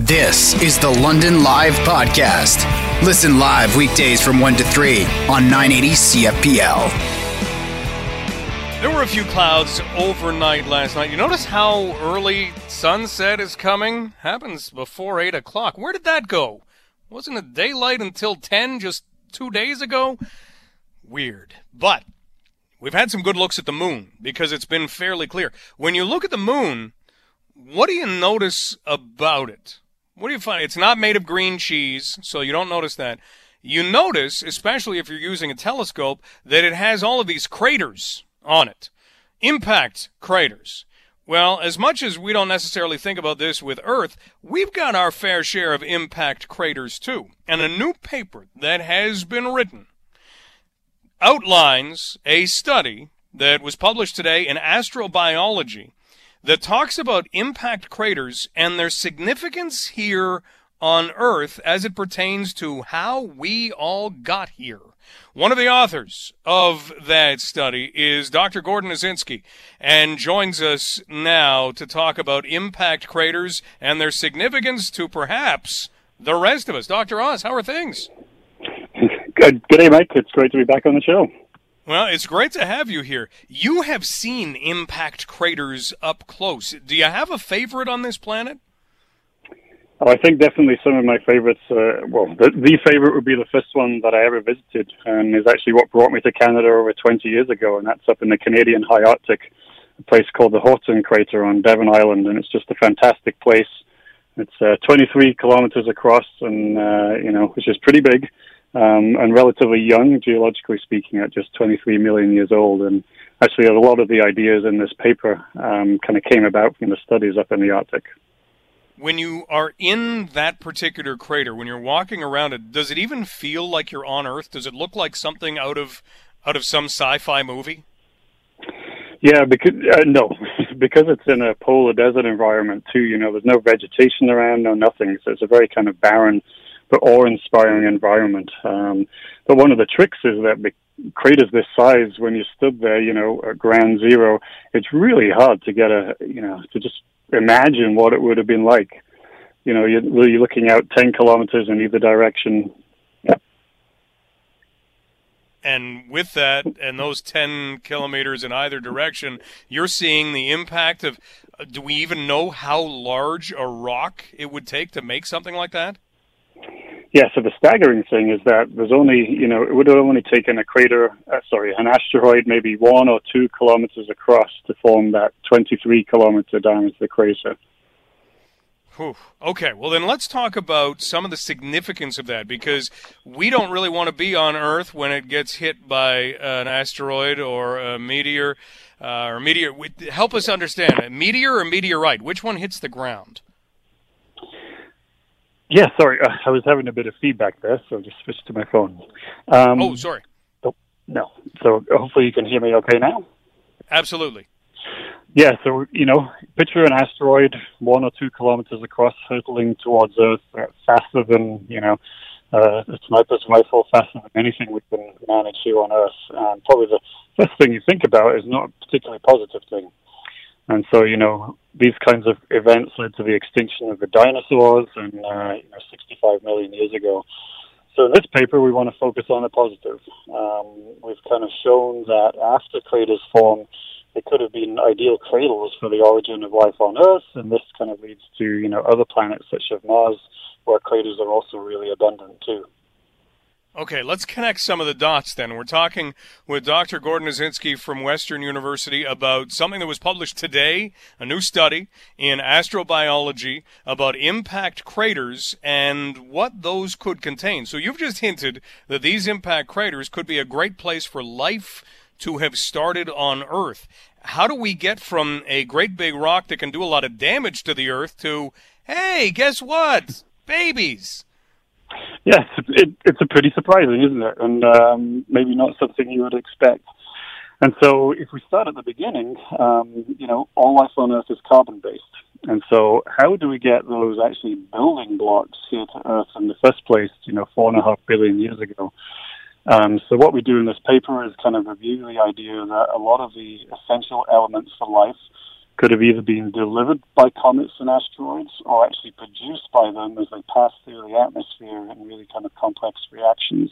This is the London Live Podcast. Listen live weekdays from 1 to 3 on 980 CFPL. There were a few clouds overnight last night. You notice how early sunset is coming? Happens before 8 o'clock. Where did that go? Wasn't it daylight until 10 just two days ago? Weird. But we've had some good looks at the moon because it's been fairly clear. When you look at the moon, what do you notice about it? What do you find? It's not made of green cheese, so you don't notice that. You notice, especially if you're using a telescope, that it has all of these craters on it. Impact craters. Well, as much as we don't necessarily think about this with Earth, we've got our fair share of impact craters too. And a new paper that has been written outlines a study that was published today in Astrobiology that talks about impact craters and their significance here on Earth as it pertains to how we all got here. One of the authors of that study is Dr. Gordon Osinski and joins us now to talk about impact craters and their significance to perhaps the rest of us. Dr. Oz, how are things? Good, good day, Mike. It's great to be back on the show. Well, it's great to have you here. You have seen impact craters up close. Do you have a favorite on this planet? Oh, I think definitely some of my favorites. Uh, well, the, the favorite would be the first one that I ever visited, and is actually what brought me to Canada over 20 years ago, and that's up in the Canadian High Arctic, a place called the Haughton Crater on Devon Island, and it's just a fantastic place. It's uh, 23 kilometers across, and uh, you know, which is pretty big um, and relatively young, geologically speaking, at just 23 million years old. And actually, a lot of the ideas in this paper um, kind of came about from the studies up in the Arctic. When you are in that particular crater, when you're walking around it, does it even feel like you're on Earth? Does it look like something out of out of some sci-fi movie? Yeah, because uh, no, because it's in a polar desert environment too. You know, there's no vegetation around, no nothing. So it's a very kind of barren but awe-inspiring environment. Um, but one of the tricks is that the craters this size, when you stood there, you know, at ground zero, it's really hard to get a, you know, to just imagine what it would have been like. You know, you're, you're looking out 10 kilometers in either direction. And with that, and those 10 kilometers in either direction, you're seeing the impact of. Uh, do we even know how large a rock it would take to make something like that? Yeah, so the staggering thing is that there's only, you know, it would have only taken a crater, uh, sorry, an asteroid maybe one or two kilometers across to form that 23 kilometer diameter crater. Whew. Okay, well then let's talk about some of the significance of that because we don't really want to be on Earth when it gets hit by an asteroid or a meteor uh, or meteor. Help us understand: meteor or meteorite? Which one hits the ground? Yeah, sorry, uh, I was having a bit of feedback there, so I just switched to my phone. Um, oh, sorry. Oh, no, so hopefully you can hear me okay now. Absolutely. Yeah, so you know, picture an asteroid one or two kilometers across, hurtling towards Earth uh, faster than you know uh, a sniper's rifle, faster than anything we can manage here on Earth. And probably the first thing you think about is not a particularly positive thing. And so, you know, these kinds of events led to the extinction of the dinosaurs and uh, you know, 65 million years ago. So in this paper, we want to focus on the positive. Um, we've kind of shown that after craters form, they could have been ideal cradles for the origin of life on Earth, and this kind of leads to you know other planets such as Mars, where craters are also really abundant too. Okay, let's connect some of the dots then. We're talking with Dr. Gordon Osinski from Western University about something that was published today, a new study in astrobiology about impact craters and what those could contain. So you've just hinted that these impact craters could be a great place for life to have started on Earth. How do we get from a great big rock that can do a lot of damage to the Earth to, hey, guess what? Babies. Yes, it, it's a pretty surprising, isn't it? And um, maybe not something you would expect. And so, if we start at the beginning, um, you know, all life on Earth is carbon based. And so, how do we get those actually building blocks here to Earth in the first place, you know, four and a half billion years ago? Um, so, what we do in this paper is kind of review the idea that a lot of the essential elements for life could have either been delivered by comets and asteroids or actually produced by them as they pass through the atmosphere in really kind of complex reactions.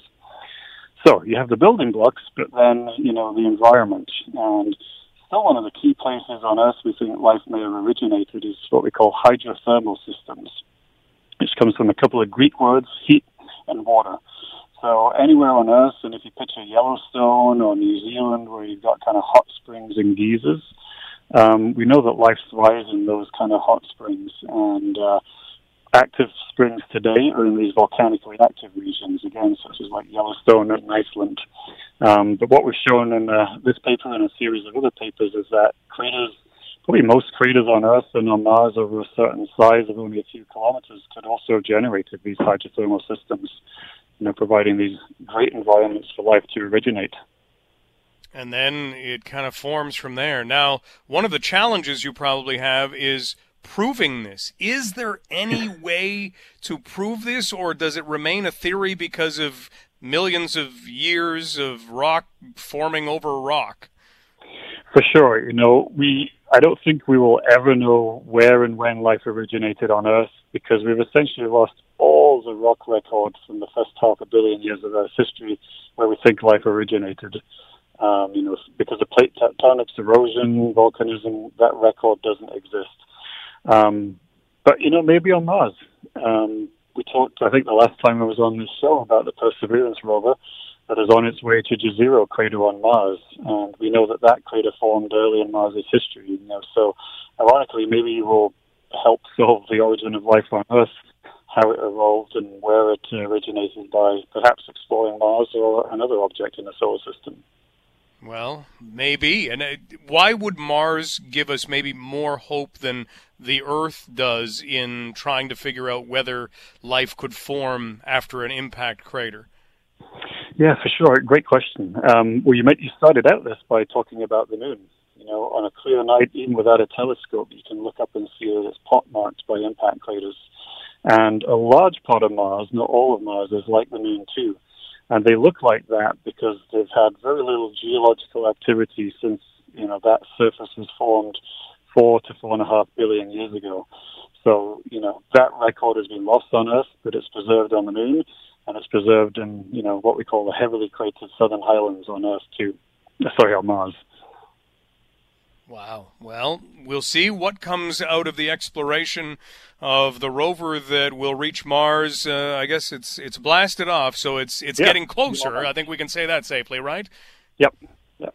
So you have the building blocks, but then, you know, the environment. And still one of the key places on Earth we think life may have originated is what we call hydrothermal systems, which comes from a couple of Greek words, heat and water. So anywhere on Earth, and if you picture Yellowstone or New Zealand where you've got kind of hot springs and geysers, um, we know that life thrives in those kind of hot springs. And uh, active springs today are in these volcanically active regions, again, such as like Yellowstone and Iceland. Um, but what we've shown in uh, this paper and a series of other papers is that craters, probably most craters on Earth and on Mars over a certain size of only a few kilometers, could also have generated these hydrothermal systems, you know, providing these great environments for life to originate and then it kind of forms from there. Now, one of the challenges you probably have is proving this. Is there any way to prove this, or does it remain a theory because of millions of years of rock forming over rock? For sure. You know, we I don't think we will ever know where and when life originated on Earth because we've essentially lost all the rock records from the first half a billion years of Earth's history where we think life originated. Um, you know, because of plate tectonics, erosion, volcanism, that record doesn't exist. Um, but you know, maybe on Mars. Um, we talked, I think, the last time I was on this show about the Perseverance rover that is on its way to Jezero crater on Mars, and we know that that crater formed early in Mars's history. You know, so ironically, maybe it will help solve the origin of life on Earth, how it evolved, and where it originated by perhaps exploring Mars or another object in the solar system. Well, maybe. And uh, why would Mars give us maybe more hope than the Earth does in trying to figure out whether life could form after an impact crater? Yeah, for sure. Great question. Um, well, you, you started out this by talking about the moon. You know, on a clear night, even without a telescope, you can look up and see that it's pockmarked by impact craters. And a large part of Mars, not all of Mars, is like the moon too. And they look like that because they've had very little geological activity since, you know, that surface was formed four to four and a half billion years ago. So, you know, that record has been lost on Earth, but it's preserved on the moon, and it's preserved in, you know, what we call the heavily cratered southern highlands on Earth too. Sorry, on Mars. Wow. Well, we'll see what comes out of the exploration of the rover that will reach Mars. Uh, I guess it's it's blasted off, so it's it's yeah. getting closer. I think we can say that safely, right? Yep. Yep.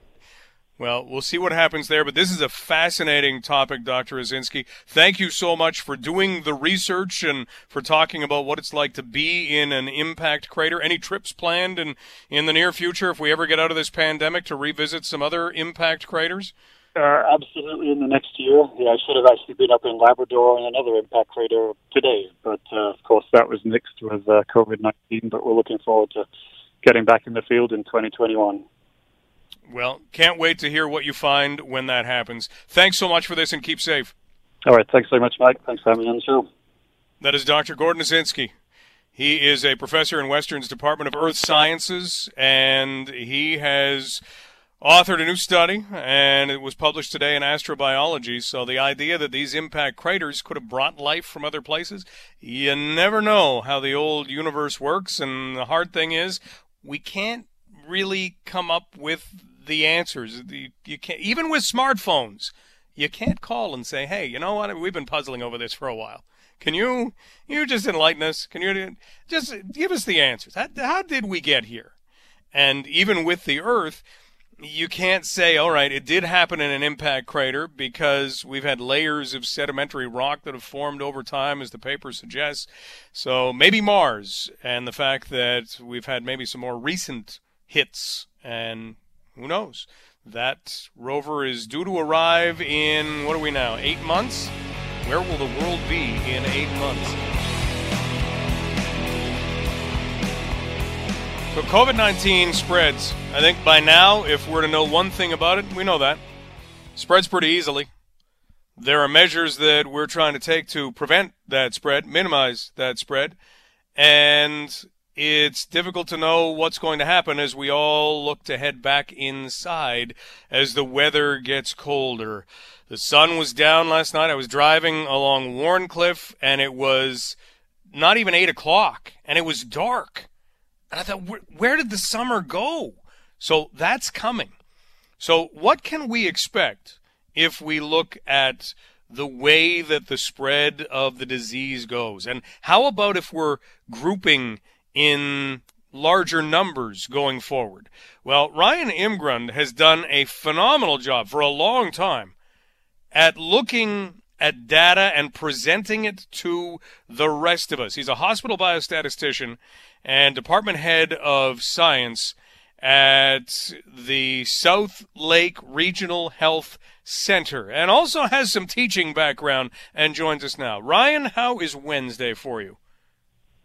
Well, we'll see what happens there, but this is a fascinating topic, Dr. Osinski. Thank you so much for doing the research and for talking about what it's like to be in an impact crater. Any trips planned in, in the near future if we ever get out of this pandemic to revisit some other impact craters? Uh, absolutely in the next year. Yeah, I should have actually been up in Labrador in another impact crater today, but uh, of course that was mixed with uh, COVID 19. But we're looking forward to getting back in the field in 2021. Well, can't wait to hear what you find when that happens. Thanks so much for this and keep safe. All right. Thanks very much, Mike. Thanks for having me on the show. That is Dr. Gordon Osinski. He is a professor in Western's Department of Earth Sciences, and he has authored a new study, and it was published today in Astrobiology. So the idea that these impact craters could have brought life from other places, you never know how the old universe works. And the hard thing is, we can't really come up with the answers. You can't even with smartphones. You can't call and say, "Hey, you know what? We've been puzzling over this for a while. Can you you just enlighten us? Can you just give us the answers? How, how did we get here?" And even with the Earth, you can't say, all right, it did happen in an impact crater because we've had layers of sedimentary rock that have formed over time, as the paper suggests. So maybe Mars, and the fact that we've had maybe some more recent hits, and who knows? That rover is due to arrive in, what are we now, eight months? Where will the world be in eight months? So COVID 19 spreads. I think by now, if we're to know one thing about it, we know that. Spreads pretty easily. There are measures that we're trying to take to prevent that spread, minimize that spread. And it's difficult to know what's going to happen as we all look to head back inside as the weather gets colder. The sun was down last night. I was driving along Wharncliffe and it was not even eight o'clock and it was dark. And I thought, where, did the summer go? So that's coming. So what can we expect if we look at the way that the spread of the disease goes? And how about if we're grouping in larger numbers going forward? Well, Ryan Imgrund has done a phenomenal job for a long time at looking at data and presenting it to the rest of us. He's a hospital biostatistician and department head of science at the South Lake Regional Health Center and also has some teaching background and joins us now. Ryan, how is Wednesday for you?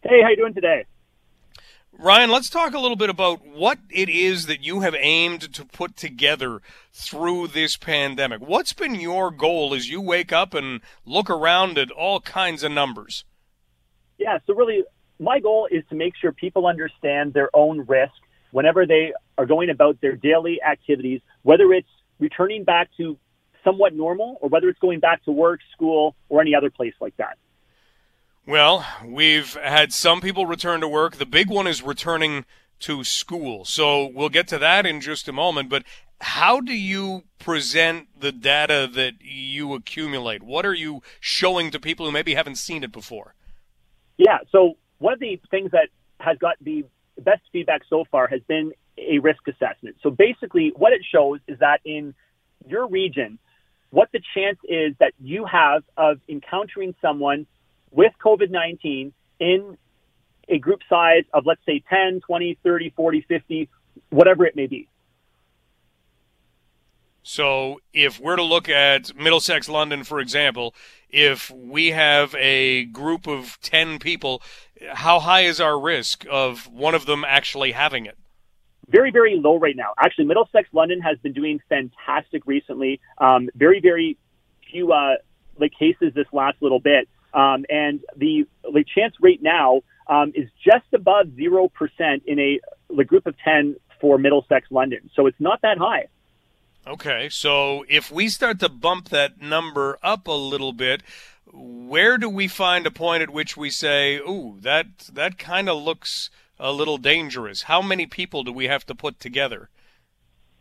Hey, how you doing today? Ryan, let's talk a little bit about what it is that you have aimed to put together through this pandemic. What's been your goal as you wake up and look around at all kinds of numbers? Yeah, so really, my goal is to make sure people understand their own risk whenever they are going about their daily activities, whether it's returning back to somewhat normal or whether it's going back to work, school, or any other place like that. Well, we've had some people return to work. The big one is returning to school. So we'll get to that in just a moment. But how do you present the data that you accumulate? What are you showing to people who maybe haven't seen it before? Yeah. So one of the things that has got the best feedback so far has been a risk assessment. So basically, what it shows is that in your region, what the chance is that you have of encountering someone with COVID 19 in a group size of, let's say, 10, 20, 30, 40, 50, whatever it may be. So, if we're to look at Middlesex, London, for example, if we have a group of 10 people, how high is our risk of one of them actually having it? Very, very low right now. Actually, Middlesex, London has been doing fantastic recently. Um, very, very few uh, like cases this last little bit. Um, and the, the chance rate now um, is just above 0% in a the group of 10 for Middlesex London. So it's not that high. Okay, so if we start to bump that number up a little bit, where do we find a point at which we say, "Ooh, that that kind of looks a little dangerous"? How many people do we have to put together?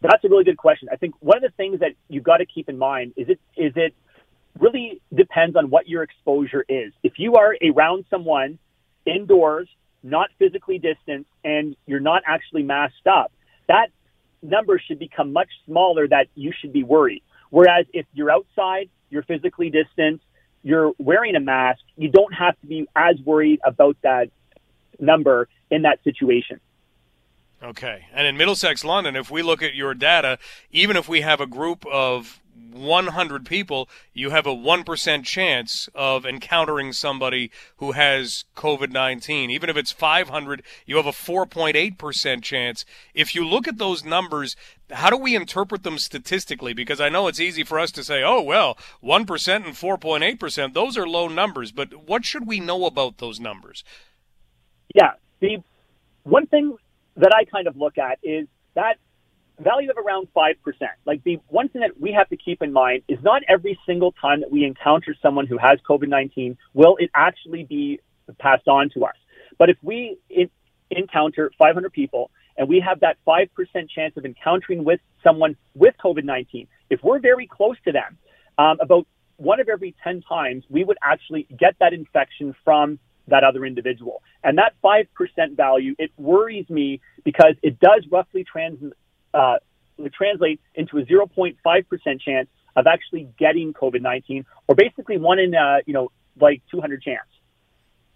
That's a really good question. I think one of the things that you've got to keep in mind is it is it really depends on what your exposure is. If you are around someone indoors, not physically distanced, and you're not actually masked up, that number should become much smaller that you should be worried. Whereas if you're outside, you're physically distanced, you're wearing a mask, you don't have to be as worried about that number in that situation. Okay. And in Middlesex, London, if we look at your data, even if we have a group of 100 people, you have a 1% chance of encountering somebody who has COVID 19. Even if it's 500, you have a 4.8% chance. If you look at those numbers, how do we interpret them statistically? Because I know it's easy for us to say, oh, well, 1% and 4.8%, those are low numbers. But what should we know about those numbers? Yeah. The one thing that I kind of look at is that value of around 5%. Like the one thing that we have to keep in mind is not every single time that we encounter someone who has COVID-19 will it actually be passed on to us. But if we encounter 500 people and we have that 5% chance of encountering with someone with COVID-19, if we're very close to them, um, about one of every 10 times, we would actually get that infection from that other individual. And that 5% value, it worries me because it does roughly trans- uh, translate into a 0.5% chance of actually getting COVID-19 or basically one in, uh, you know, like 200 chance.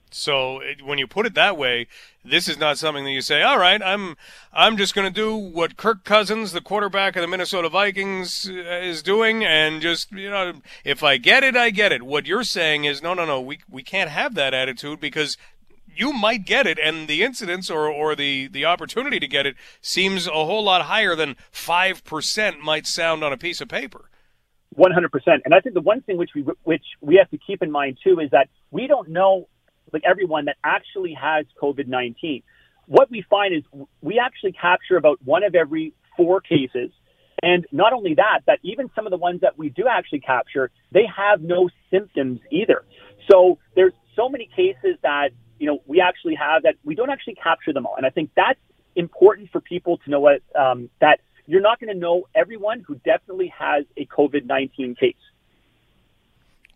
So when you put it that way, this is not something that you say, "All right, I'm I'm just going to do what Kirk Cousins, the quarterback of the Minnesota Vikings, uh, is doing, and just you know, if I get it, I get it." What you're saying is, no, no, no, we we can't have that attitude because you might get it, and the incidence or, or the, the opportunity to get it seems a whole lot higher than 5% might sound on a piece of paper. 100%. And I think the one thing which we, which we have to keep in mind too is that we don't know like everyone that actually has COVID-19. what we find is we actually capture about one of every four cases. And not only that, that even some of the ones that we do actually capture, they have no symptoms either. So there's so many cases that, you know, we actually have that we don't actually capture them all. And I think that's important for people to know what, um, that you're not going to know everyone who definitely has a COVID-19 case.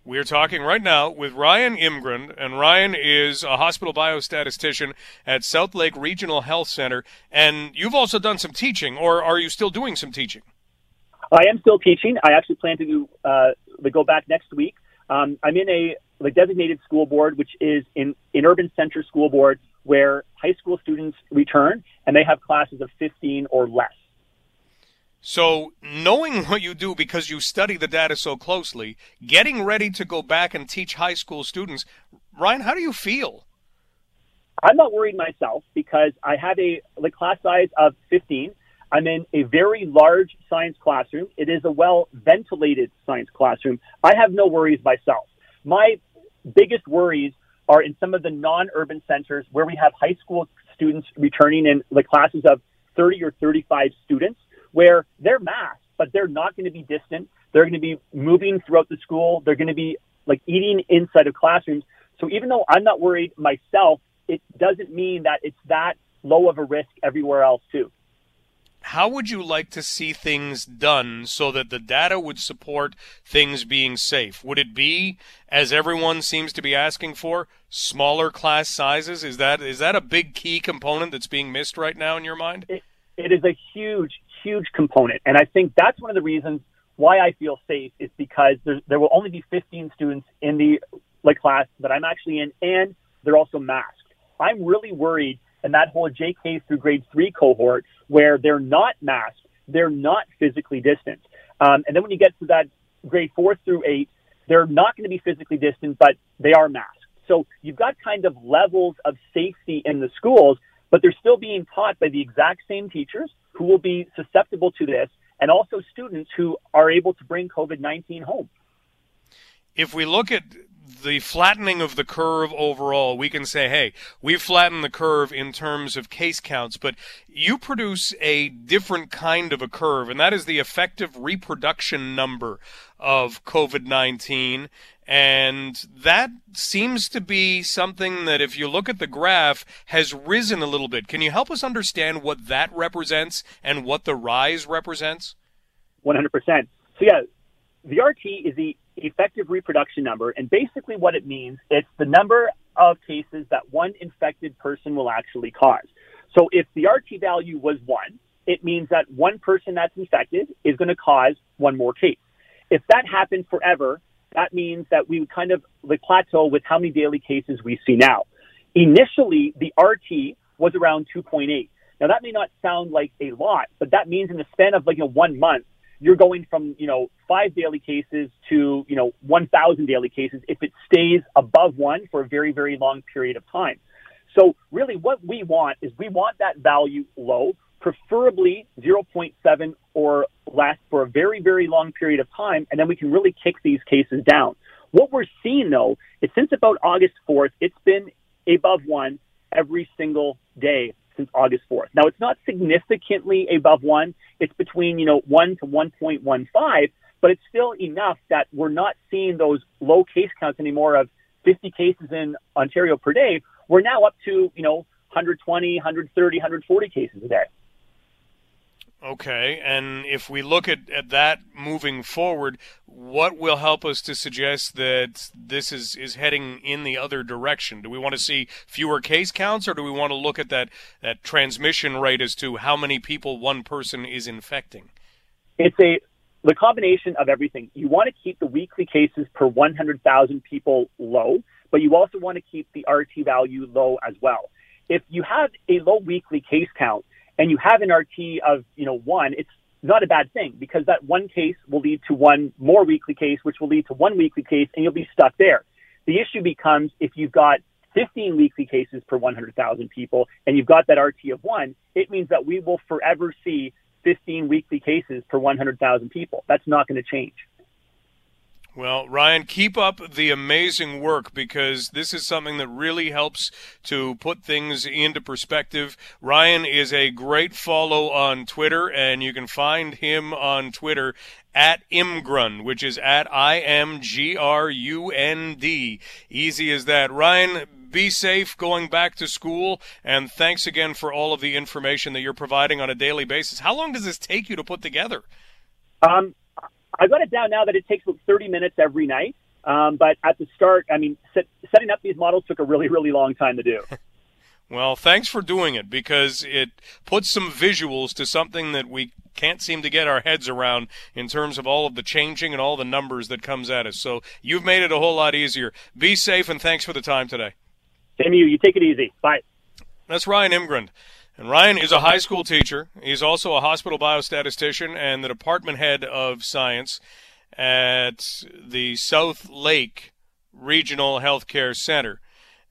We're talking right now with Ryan Imgrund, and Ryan is a hospital biostatistician at South Lake Regional Health Center. And you've also done some teaching, or are you still doing some teaching? I am still teaching. I actually plan to do, uh, go back next week. Um, I'm in a like designated school board, which is in an urban center school board where high school students return and they have classes of 15 or less. So, knowing what you do because you study the data so closely, getting ready to go back and teach high school students, Ryan, how do you feel? I'm not worried myself because I have a the class size of 15. I'm in a very large science classroom. It is a well ventilated science classroom. I have no worries myself. My biggest worries are in some of the non-urban centers where we have high school students returning in the classes of 30 or 35 students where they're masked, but they're not going to be distant. They're going to be moving throughout the school. They're going to be like eating inside of classrooms. So even though I'm not worried myself, it doesn't mean that it's that low of a risk everywhere else too. How would you like to see things done so that the data would support things being safe? Would it be, as everyone seems to be asking for, smaller class sizes? Is that is that a big key component that's being missed right now in your mind? It, it is a huge, huge component. And I think that's one of the reasons why I feel safe is because there, will only be 15 students in the like class that I'm actually in, and they're also masked. I'm really worried in that whole JK through grade three cohort where they're not masked, they're not physically distant. Um, and then when you get to that grade four through eight, they're not going to be physically distant, but they are masked. So you've got kind of levels of safety in the schools, but they're still being taught by the exact same teachers who will be susceptible to this, and also students who are able to bring COVID 19 home. If we look at the flattening of the curve overall, we can say, hey, we've flattened the curve in terms of case counts, but you produce a different kind of a curve, and that is the effective reproduction number of COVID 19. And that seems to be something that, if you look at the graph, has risen a little bit. Can you help us understand what that represents and what the rise represents? 100%. So, yeah, the RT is the effective reproduction number, and basically what it means, it's the number of cases that one infected person will actually cause. So if the RT value was one, it means that one person that's infected is going to cause one more case. If that happened forever, that means that we would kind of like plateau with how many daily cases we see now. Initially, the RT was around 2.8. Now that may not sound like a lot, but that means in the span of like you know, one month, you're going from you know five daily cases to you know 1,000 daily cases if it stays above one for a very very long period of time. So really, what we want is we want that value low, preferably 0.7 or less for a very, very long period of time, and then we can really kick these cases down. What we're seeing though is since about August 4th, it's been above one every single day since August 4th. Now it's not significantly above one. It's between, you know, one to 1.15, but it's still enough that we're not seeing those low case counts anymore of 50 cases in Ontario per day. We're now up to, you know, 120, 130, 140 cases a day. Okay, and if we look at, at that moving forward, what will help us to suggest that this is, is heading in the other direction? Do we want to see fewer case counts, or do we want to look at that, that transmission rate as to how many people one person is infecting? It's a the combination of everything. You want to keep the weekly cases per 100,000 people low, but you also want to keep the RT value low as well. If you have a low weekly case count, and you have an RT of, you know, one, it's not a bad thing because that one case will lead to one more weekly case, which will lead to one weekly case, and you'll be stuck there. The issue becomes if you've got 15 weekly cases per 100,000 people and you've got that RT of one, it means that we will forever see 15 weekly cases per 100,000 people. That's not going to change. Well, Ryan, keep up the amazing work because this is something that really helps to put things into perspective. Ryan is a great follow on Twitter, and you can find him on Twitter at Imgrund, which is at I M G R U N D. Easy as that. Ryan, be safe going back to school, and thanks again for all of the information that you're providing on a daily basis. How long does this take you to put together? Um, I've got it down now that it takes about 30 minutes every night. Um, but at the start, I mean, set, setting up these models took a really, really long time to do. well, thanks for doing it because it puts some visuals to something that we can't seem to get our heads around in terms of all of the changing and all the numbers that comes at us. So you've made it a whole lot easier. Be safe and thanks for the time today. Same you. You take it easy. Bye. That's Ryan Imgrund. And Ryan is a high school teacher. He's also a hospital biostatistician and the department head of science at the South Lake Regional Healthcare Center.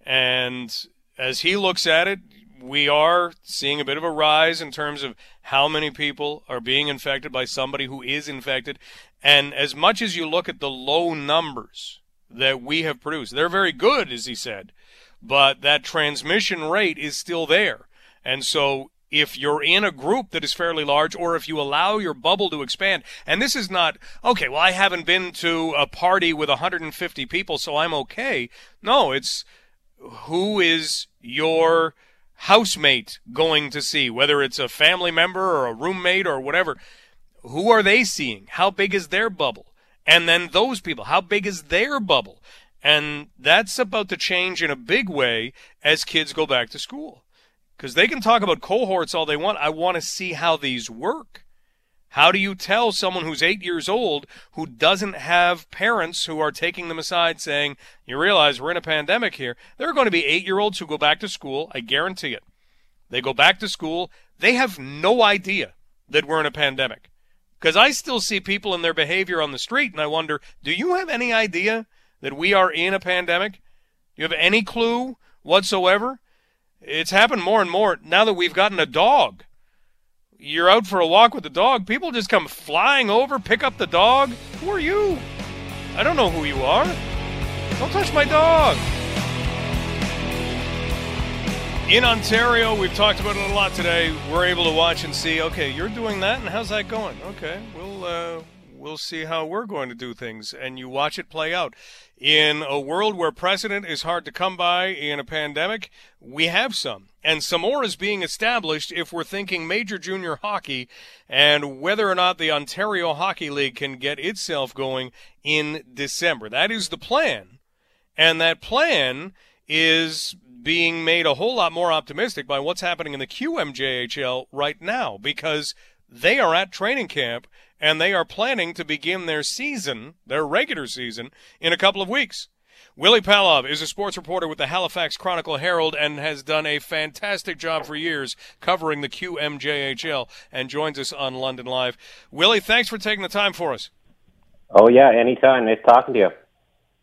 And as he looks at it, we are seeing a bit of a rise in terms of how many people are being infected by somebody who is infected. And as much as you look at the low numbers that we have produced, they're very good, as he said, but that transmission rate is still there. And so if you're in a group that is fairly large or if you allow your bubble to expand, and this is not, okay, well, I haven't been to a party with 150 people, so I'm okay. No, it's who is your housemate going to see, whether it's a family member or a roommate or whatever. Who are they seeing? How big is their bubble? And then those people, how big is their bubble? And that's about to change in a big way as kids go back to school. Because they can talk about cohorts all they want. I want to see how these work. How do you tell someone who's eight years old who doesn't have parents who are taking them aside saying, You realize we're in a pandemic here? There are going to be eight year olds who go back to school. I guarantee it. They go back to school. They have no idea that we're in a pandemic. Because I still see people in their behavior on the street, and I wonder, do you have any idea that we are in a pandemic? Do you have any clue whatsoever? It's happened more and more now that we've gotten a dog. You're out for a walk with the dog, people just come flying over, pick up the dog. Who are you? I don't know who you are. Don't touch my dog. In Ontario, we've talked about it a lot today. We're able to watch and see. Okay, you're doing that, and how's that going? Okay, we'll uh, we'll see how we're going to do things, and you watch it play out. In a world where precedent is hard to come by in a pandemic, we have some. And some more is being established if we're thinking major junior hockey and whether or not the Ontario Hockey League can get itself going in December. That is the plan. And that plan is being made a whole lot more optimistic by what's happening in the QMJHL right now because they are at training camp and they are planning to begin their season, their regular season, in a couple of weeks. Willy Palov is a sports reporter with the Halifax Chronicle Herald and has done a fantastic job for years covering the QMJHL and joins us on London Live. Willy, thanks for taking the time for us. Oh, yeah, anytime. Nice talking to you.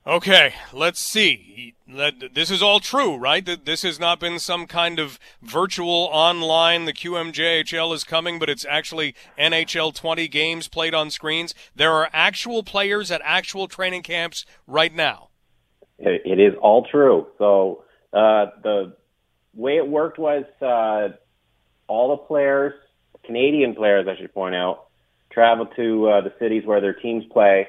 Okay, let's see. This is all true, right? This has not been some kind of virtual online. The QMJHL is coming, but it's actually NHL 20 games played on screens. There are actual players at actual training camps right now. It is all true. So uh, the way it worked was uh, all the players, Canadian players, I should point out, traveled to uh, the cities where their teams play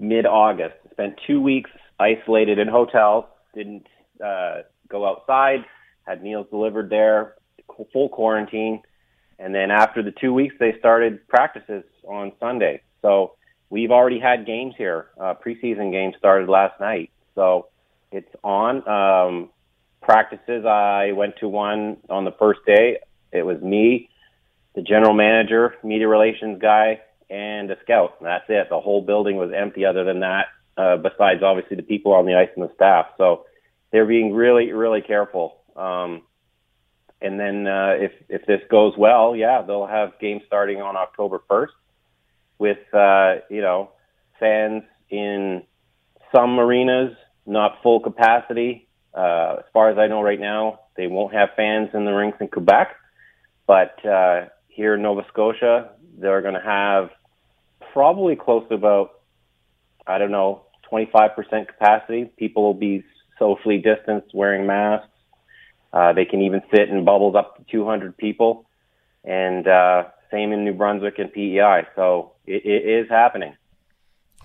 uh, mid-August. Spent two weeks isolated in hotels. Didn't uh, go outside. Had meals delivered there. Full quarantine. And then after the two weeks, they started practices on Sunday. So we've already had games here. Uh, preseason games started last night, so it's on. Um, practices, I went to one on the first day. It was me, the general manager, media relations guy, and a scout. And That's it. The whole building was empty. Other than that, uh, besides obviously the people on the ice and the staff. So they're being really, really careful. Um, and then uh, if if this goes well, yeah, they'll have games starting on October 1st with uh, you know fans in some arenas, not full capacity. Uh, as far as I know right now, they won't have fans in the rinks in Quebec, but uh, here in Nova Scotia, they're going to have probably close to about I don't know, 25% capacity. People will be socially distanced, wearing masks. Uh, they can even fit in bubbles up to 200 people. And uh, same in New Brunswick and PEI. So it, it is happening.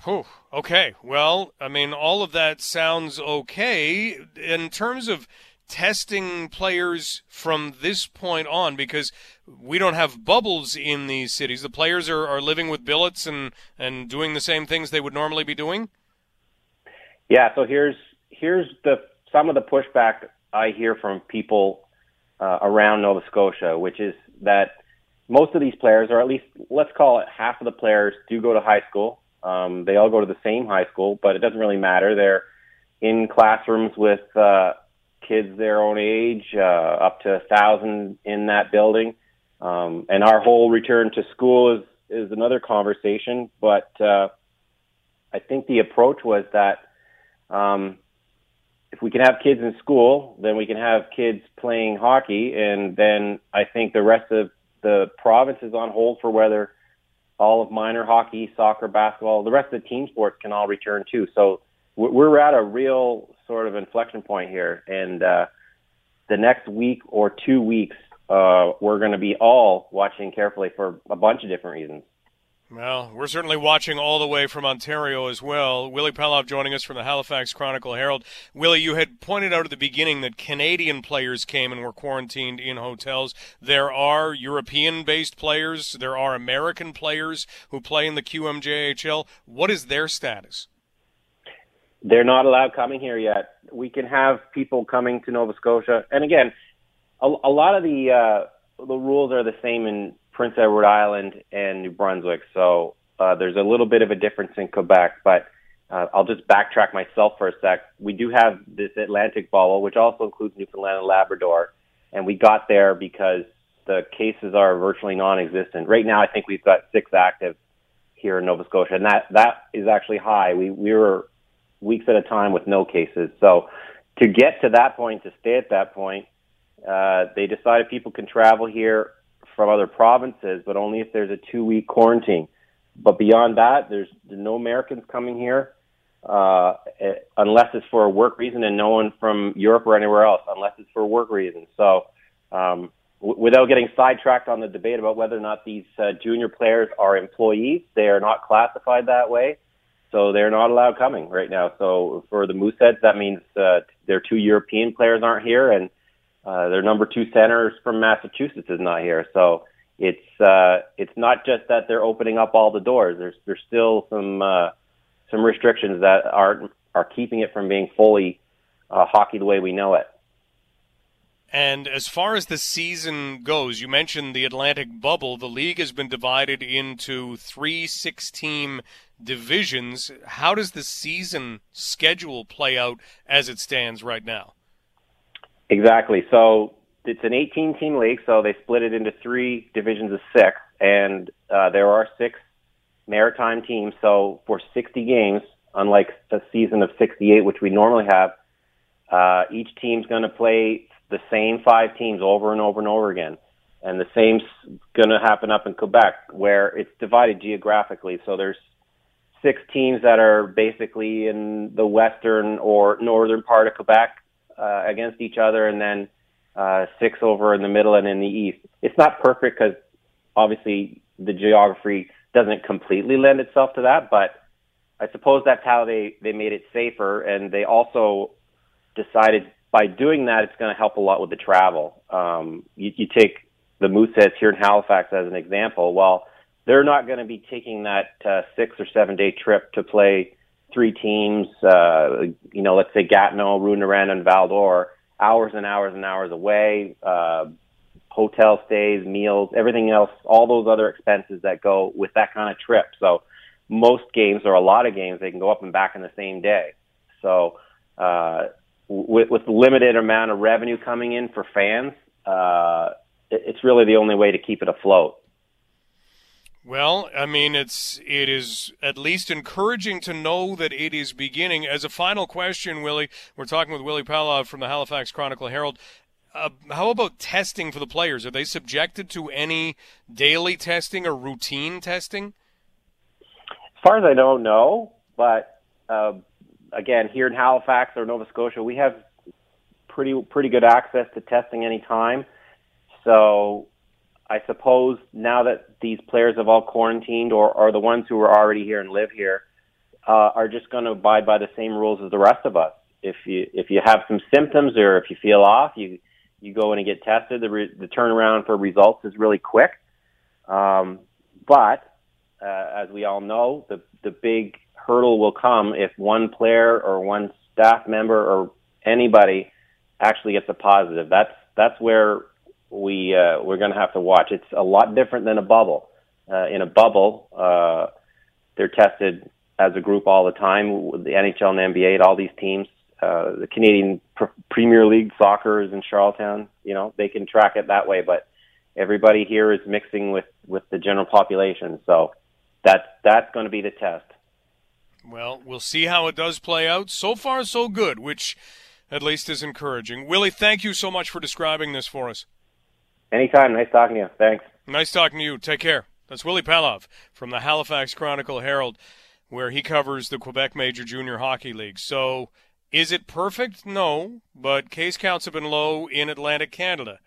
Whew. Okay. Well, I mean, all of that sounds okay. In terms of testing players from this point on because we don't have bubbles in these cities. The players are, are living with billets and, and doing the same things they would normally be doing? Yeah, so here's here's the some of the pushback I hear from people uh, around Nova Scotia, which is that most of these players, or at least let's call it half of the players, do go to high school. Um, they all go to the same high school, but it doesn't really matter. They're in classrooms with uh, kids their own age, uh, up to a thousand in that building. Um, and our whole return to school is, is another conversation. But uh, I think the approach was that um, if we can have kids in school, then we can have kids playing hockey. And then I think the rest of the province is on hold for whether all of minor hockey, soccer, basketball, the rest of the team sports can all return too. So we're at a real sort of inflection point here, and uh, the next week or two weeks, uh, we're going to be all watching carefully for a bunch of different reasons. Well, we're certainly watching all the way from Ontario as well. Willy Palov joining us from the Halifax Chronicle Herald. Willy, you had pointed out at the beginning that Canadian players came and were quarantined in hotels. There are European based players, there are American players who play in the QMJHL. What is their status? They're not allowed coming here yet. We can have people coming to Nova Scotia, and again, a, a lot of the uh, the rules are the same in Prince Edward Island and New Brunswick. So uh, there's a little bit of a difference in Quebec, but uh, I'll just backtrack myself for a sec. We do have this Atlantic bubble, which also includes Newfoundland and Labrador, and we got there because the cases are virtually non-existent. Right now, I think we've got six active here in Nova Scotia, and that that is actually high. We we were weeks at a time with no cases. So to get to that point, to stay at that point, uh, they decided people can travel here from other provinces, but only if there's a two week quarantine. But beyond that, there's no Americans coming here uh, unless it's for a work reason, and no one from Europe or anywhere else unless it's for work reason. So, um, w- without getting sidetracked on the debate about whether or not these uh, junior players are employees, they are not classified that way so they're not allowed coming right now. So for the Mooseheads, that means uh, their two European players aren't here, and uh, their number two center from Massachusetts is not here. So it's uh, it's not just that they're opening up all the doors. There's there's still some uh, some restrictions that are are keeping it from being fully uh, hockey the way we know it. And as far as the season goes, you mentioned the Atlantic bubble. The league has been divided into three six team divisions. How does the season schedule play out as it stands right now? Exactly. So it's an 18 team league, so they split it into three divisions of six, and uh, there are six maritime teams. So for 60 games, unlike a season of 68, which we normally have, uh, each team's going to play the same five teams over and over and over again. And the same's going to happen up in Quebec, where it's divided geographically. So there's six teams that are basically in the western or northern part of Quebec uh, against each other, and then uh, six over in the middle and in the east. It's not perfect because obviously the geography doesn't completely lend itself to that, but I suppose that's how they they made it safer, and they also decided by doing that, it's going to help a lot with the travel. Um, you, you take the Mooseheads here in Halifax as an example. Well, they're not going to be taking that uh, six or seven day trip to play three teams, uh, you know, let's say Gatineau, Rouyn-Noranda, and Val-d'Or, hours and hours and hours away, uh, hotel stays, meals, everything else, all those other expenses that go with that kind of trip. So most games or a lot of games, they can go up and back in the same day. So, uh, with, with limited amount of revenue coming in for fans, uh, it, it's really the only way to keep it afloat. Well, I mean, it's it is at least encouraging to know that it is beginning. As a final question, Willy, we're talking with Willy Palov from the Halifax Chronicle Herald. Uh, how about testing for the players? Are they subjected to any daily testing or routine testing? As far as I know, no. But uh, again, here in Halifax or Nova Scotia, we have pretty pretty good access to testing anytime. So I suppose now that these players have all quarantined or are the ones who are already here and live here uh, are just going to abide by the same rules as the rest of us. If you if you have some symptoms or if you feel off, you you go in and get tested. The, re- the turnaround for results is really quick. Um, but uh, as we all know, the the big hurdle will come if one player or one staff member or anybody actually gets a positive. That's that's where we uh, we're going to have to watch. It's a lot different than a bubble. Uh, in a bubble, uh, they're tested as a group all the time. The NHL and NBA, all these teams, uh, the Canadian Pr- Premier League soccer is in Charlottetown. You know, they can track it that way. But everybody here is mixing with with the general population, so that's that's going to be the test. Well, we'll see how it does play out. So far, so good, which at least is encouraging. Willy, thank you so much for describing this for us. Anytime. Nice talking to you. Thanks. Nice talking to you. Take care. That's Willy Palov from the Halifax Chronicle Herald, where he covers the Quebec Major Junior Hockey League. So, is it perfect? No, but case counts have been low in Atlantic Canada.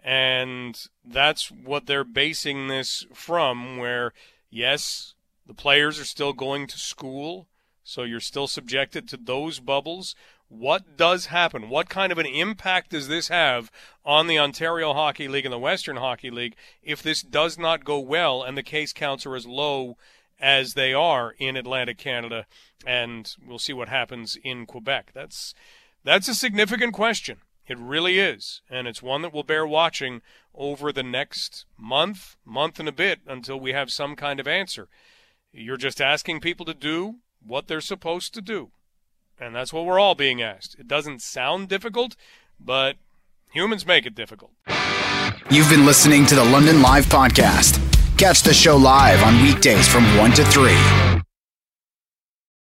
And that's what they're basing this from, where, yes, the players are still going to school, so you're still subjected to those bubbles. What does happen? What kind of an impact does this have on the Ontario Hockey League and the Western Hockey League if this does not go well and the case counts are as low as they are in Atlantic Canada? And we'll see what happens in Quebec. That's that's a significant question. It really is, and it's one that will bear watching over the next month, month and a bit until we have some kind of answer. You're just asking people to do what they're supposed to do. And that's what we're all being asked. It doesn't sound difficult, but humans make it difficult. You've been listening to the London Live Podcast. Catch the show live on weekdays from 1 to 3.